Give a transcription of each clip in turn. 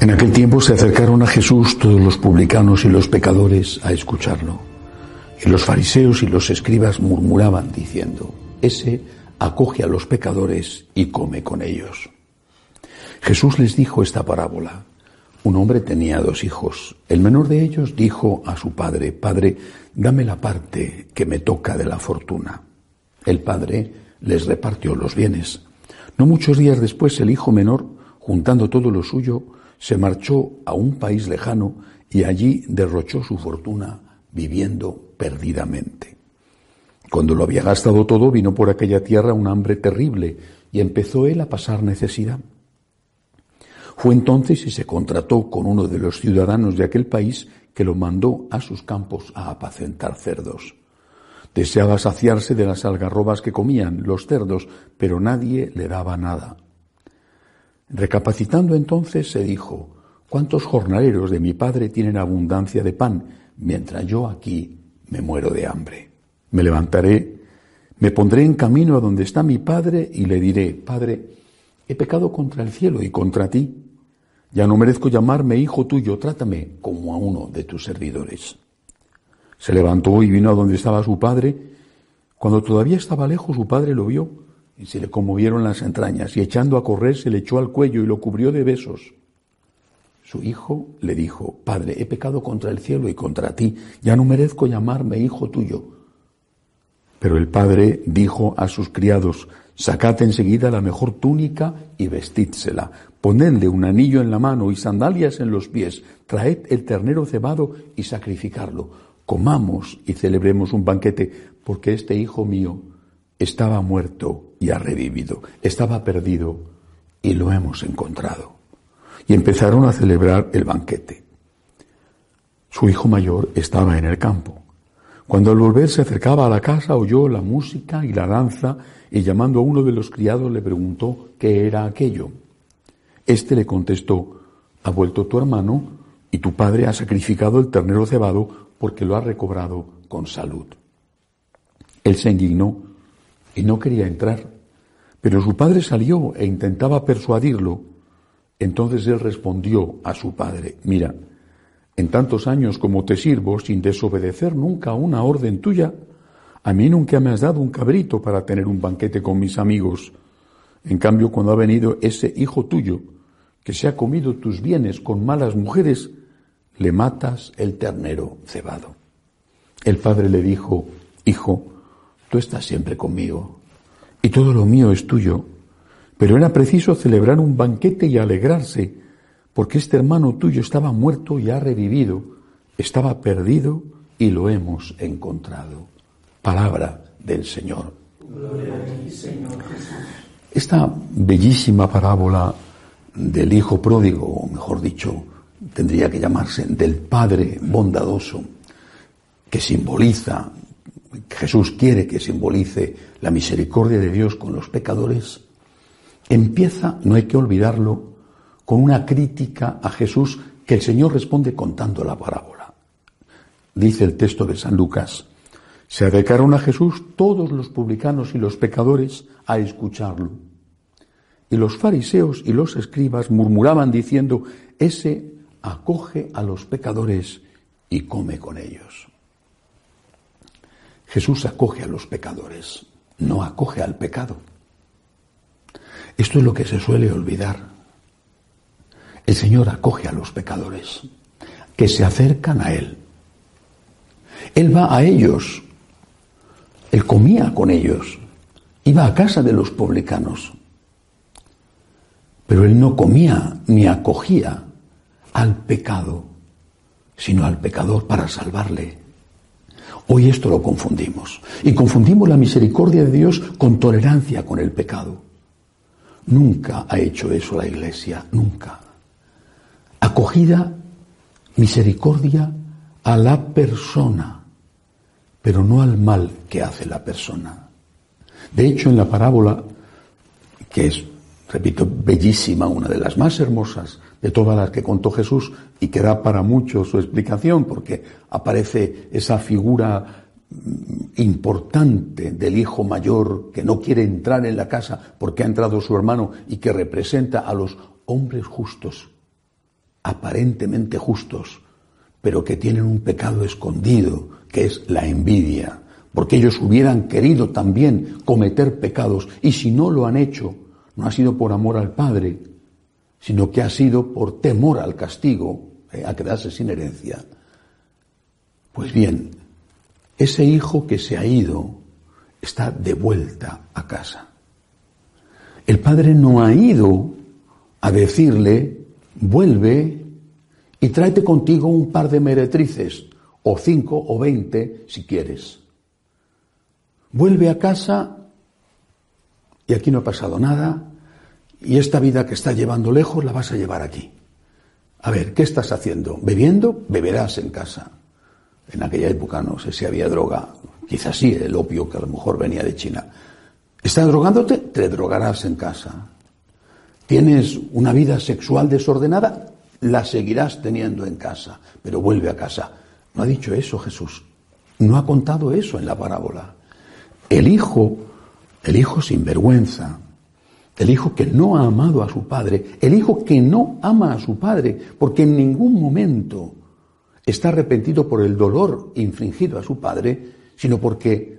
En aquel tiempo se acercaron a Jesús todos los publicanos y los pecadores a escucharlo. Y los fariseos y los escribas murmuraban diciendo, ese acoge a los pecadores y come con ellos. Jesús les dijo esta parábola. Un hombre tenía dos hijos. El menor de ellos dijo a su padre, Padre, dame la parte que me toca de la fortuna. El padre les repartió los bienes. No muchos días después el hijo menor, juntando todo lo suyo, se marchó a un país lejano y allí derrochó su fortuna viviendo perdidamente. Cuando lo había gastado todo, vino por aquella tierra un hambre terrible y empezó él a pasar necesidad. Fue entonces y se contrató con uno de los ciudadanos de aquel país que lo mandó a sus campos a apacentar cerdos. Deseaba saciarse de las algarrobas que comían los cerdos, pero nadie le daba nada. Recapacitando entonces se dijo, ¿cuántos jornaleros de mi padre tienen abundancia de pan, mientras yo aquí me muero de hambre? Me levantaré, me pondré en camino a donde está mi padre y le diré, Padre, he pecado contra el cielo y contra ti. Ya no merezco llamarme hijo tuyo, trátame como a uno de tus servidores. Se levantó y vino a donde estaba su padre. Cuando todavía estaba lejos, su padre lo vio y se le conmovieron las entrañas, y echando a correr se le echó al cuello y lo cubrió de besos. Su hijo le dijo, Padre, he pecado contra el cielo y contra ti, ya no merezco llamarme hijo tuyo. Pero el padre dijo a sus criados, Sacad enseguida la mejor túnica y vestídsela, ponedle un anillo en la mano y sandalias en los pies, traed el ternero cebado y sacrificarlo. Comamos y celebremos un banquete, porque este hijo mío estaba muerto y ha revivido, estaba perdido y lo hemos encontrado. Y empezaron a celebrar el banquete. Su hijo mayor estaba en el campo. Cuando al volver se acercaba a la casa oyó la música y la danza y llamando a uno de los criados le preguntó qué era aquello. Este le contestó, ha vuelto tu hermano y tu padre ha sacrificado el ternero cebado porque lo ha recobrado con salud. Él se indignó y no quería entrar. Pero su padre salió e intentaba persuadirlo. Entonces él respondió a su padre, mira, en tantos años como te sirvo, sin desobedecer nunca una orden tuya, a mí nunca me has dado un cabrito para tener un banquete con mis amigos. En cambio, cuando ha venido ese hijo tuyo, que se ha comido tus bienes con malas mujeres, le matas el ternero cebado. El padre le dijo, Hijo, tú estás siempre conmigo y todo lo mío es tuyo. Pero era preciso celebrar un banquete y alegrarse, porque este hermano tuyo estaba muerto y ha revivido, estaba perdido y lo hemos encontrado. Palabra del Señor. Esta bellísima parábola del Hijo pródigo, o mejor dicho, tendría que llamarse del Padre bondadoso, que simboliza Jesús quiere que simbolice la misericordia de Dios con los pecadores, empieza, no hay que olvidarlo, con una crítica a Jesús que el Señor responde contando la parábola. Dice el texto de San Lucas, se acercaron a Jesús todos los publicanos y los pecadores a escucharlo. Y los fariseos y los escribas murmuraban diciendo, ese acoge a los pecadores y come con ellos. Jesús acoge a los pecadores, no acoge al pecado. Esto es lo que se suele olvidar. El Señor acoge a los pecadores que se acercan a Él. Él va a ellos. Él comía con ellos. Iba a casa de los publicanos. Pero Él no comía ni acogía al pecado, sino al pecador para salvarle. Hoy esto lo confundimos. Y confundimos la misericordia de Dios con tolerancia con el pecado. Nunca ha hecho eso la Iglesia, nunca. Acogida, misericordia a la persona, pero no al mal que hace la persona. De hecho, en la parábola, que es, repito, bellísima, una de las más hermosas de todas las que contó Jesús y que da para mucho su explicación porque aparece esa figura mm, importante del hijo mayor que no quiere entrar en la casa porque ha entrado su hermano y que representa a los hombres justos aparentemente justos, pero que tienen un pecado escondido, que es la envidia, porque ellos hubieran querido también cometer pecados y si no lo han hecho, no ha sido por amor al Padre, sino que ha sido por temor al castigo, eh, a quedarse sin herencia. Pues bien, ese hijo que se ha ido está de vuelta a casa. El padre no ha ido a decirle, vuelve y tráete contigo un par de meretrices, o cinco o veinte si quieres. Vuelve a casa y aquí no ha pasado nada y esta vida que está llevando lejos la vas a llevar aquí. A ver, ¿qué estás haciendo? ¿Bebiendo? Beberás en casa. En aquella época no sé si había droga, quizás sí, el opio que a lo mejor venía de China. ¿Estás drogándote? Te drogarás en casa. ¿Tienes una vida sexual desordenada? La seguirás teniendo en casa, pero vuelve a casa. No ha dicho eso Jesús. No ha contado eso en la parábola. El hijo, el hijo sin vergüenza, el hijo que no ha amado a su padre, el hijo que no ama a su padre, porque en ningún momento está arrepentido por el dolor infligido a su padre, sino porque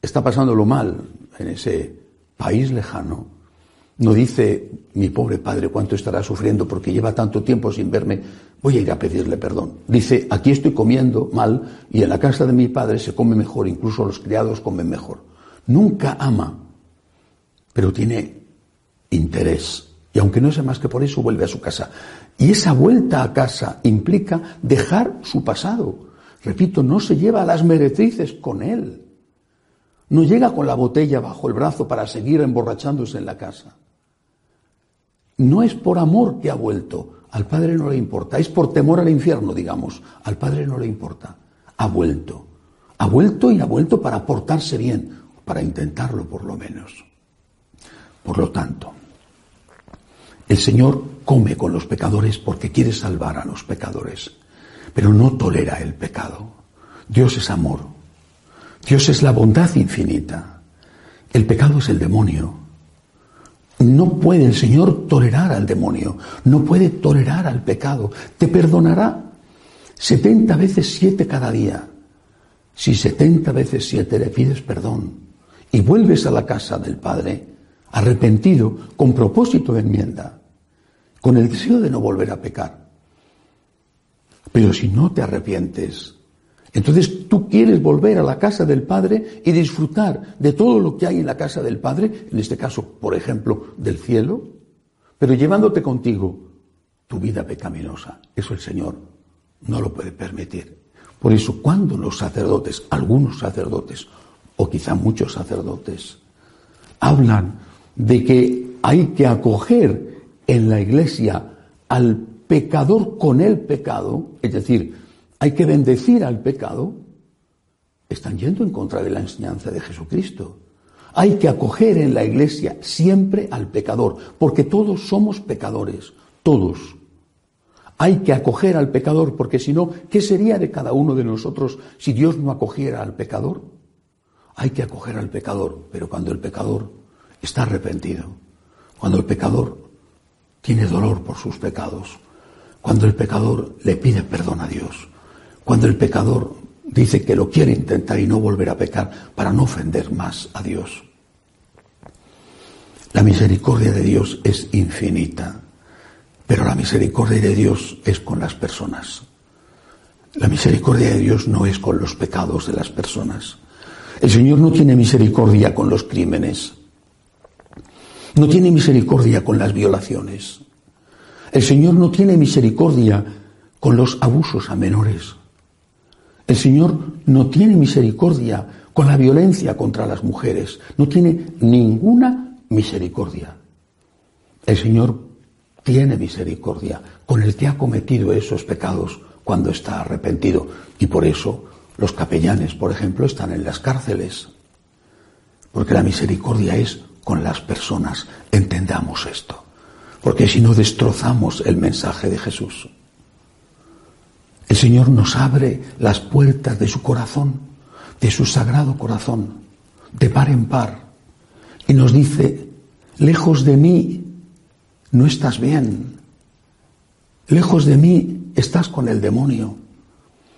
está pasándolo mal en ese país lejano. No dice, mi pobre padre, cuánto estará sufriendo porque lleva tanto tiempo sin verme, voy a ir a pedirle perdón. Dice, aquí estoy comiendo mal y en la casa de mi padre se come mejor, incluso los criados comen mejor. Nunca ama, pero tiene interés. Y aunque no sea más que por eso, vuelve a su casa. Y esa vuelta a casa implica dejar su pasado. Repito, no se lleva a las meretrices con él. No llega con la botella bajo el brazo para seguir emborrachándose en la casa. No es por amor que ha vuelto. Al Padre no le importa. Es por temor al infierno, digamos. Al Padre no le importa. Ha vuelto. Ha vuelto y ha vuelto para portarse bien, para intentarlo por lo menos. Por lo tanto, el Señor come con los pecadores porque quiere salvar a los pecadores, pero no tolera el pecado. Dios es amor. Dios es la bondad infinita. El pecado es el demonio. No puede el Señor tolerar al demonio, no puede tolerar al pecado. Te perdonará setenta veces siete cada día. Si setenta veces siete le pides perdón y vuelves a la casa del Padre, arrepentido, con propósito de enmienda, con el deseo de no volver a pecar. Pero si no te arrepientes, entonces tú quieres volver a la casa del Padre y disfrutar de todo lo que hay en la casa del Padre, en este caso, por ejemplo, del cielo, pero llevándote contigo tu vida pecaminosa. Eso el Señor no lo puede permitir. Por eso, cuando los sacerdotes, algunos sacerdotes, o quizá muchos sacerdotes, hablan de que hay que acoger en la iglesia al pecador con el pecado, es decir, hay que bendecir al pecado, están yendo en contra de la enseñanza de Jesucristo. Hay que acoger en la iglesia siempre al pecador, porque todos somos pecadores, todos. Hay que acoger al pecador, porque si no, ¿qué sería de cada uno de nosotros si Dios no acogiera al pecador? Hay que acoger al pecador, pero cuando el pecador está arrepentido, cuando el pecador tiene dolor por sus pecados, cuando el pecador le pide perdón a Dios, cuando el pecador dice que lo quiere intentar y no volver a pecar para no ofender más a Dios. La misericordia de Dios es infinita, pero la misericordia de Dios es con las personas. La misericordia de Dios no es con los pecados de las personas. El Señor no tiene misericordia con los crímenes. No tiene misericordia con las violaciones. El Señor no tiene misericordia con los abusos a menores. El Señor no tiene misericordia con la violencia contra las mujeres, no tiene ninguna misericordia. El Señor tiene misericordia con el que ha cometido esos pecados cuando está arrepentido. Y por eso los capellanes, por ejemplo, están en las cárceles. Porque la misericordia es con las personas. Entendamos esto. Porque si no destrozamos el mensaje de Jesús. El Señor nos abre las puertas de su corazón, de su sagrado corazón, de par en par, y nos dice, lejos de mí no estás bien, Lejos de mí estás con el demonio.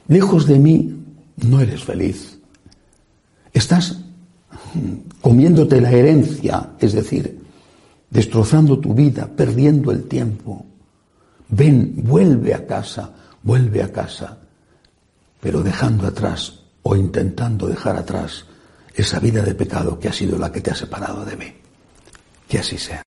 Lejos de mí no eres feliz. Estás comiéndote la herencia, es decir, destrozando tu vida, perdiendo el tiempo. Ven, vuelve a casa, vuelve a casa, pero dejando atrás o intentando dejar atrás esa vida de pecado que ha sido la que te ha separado de mí. Que así sea.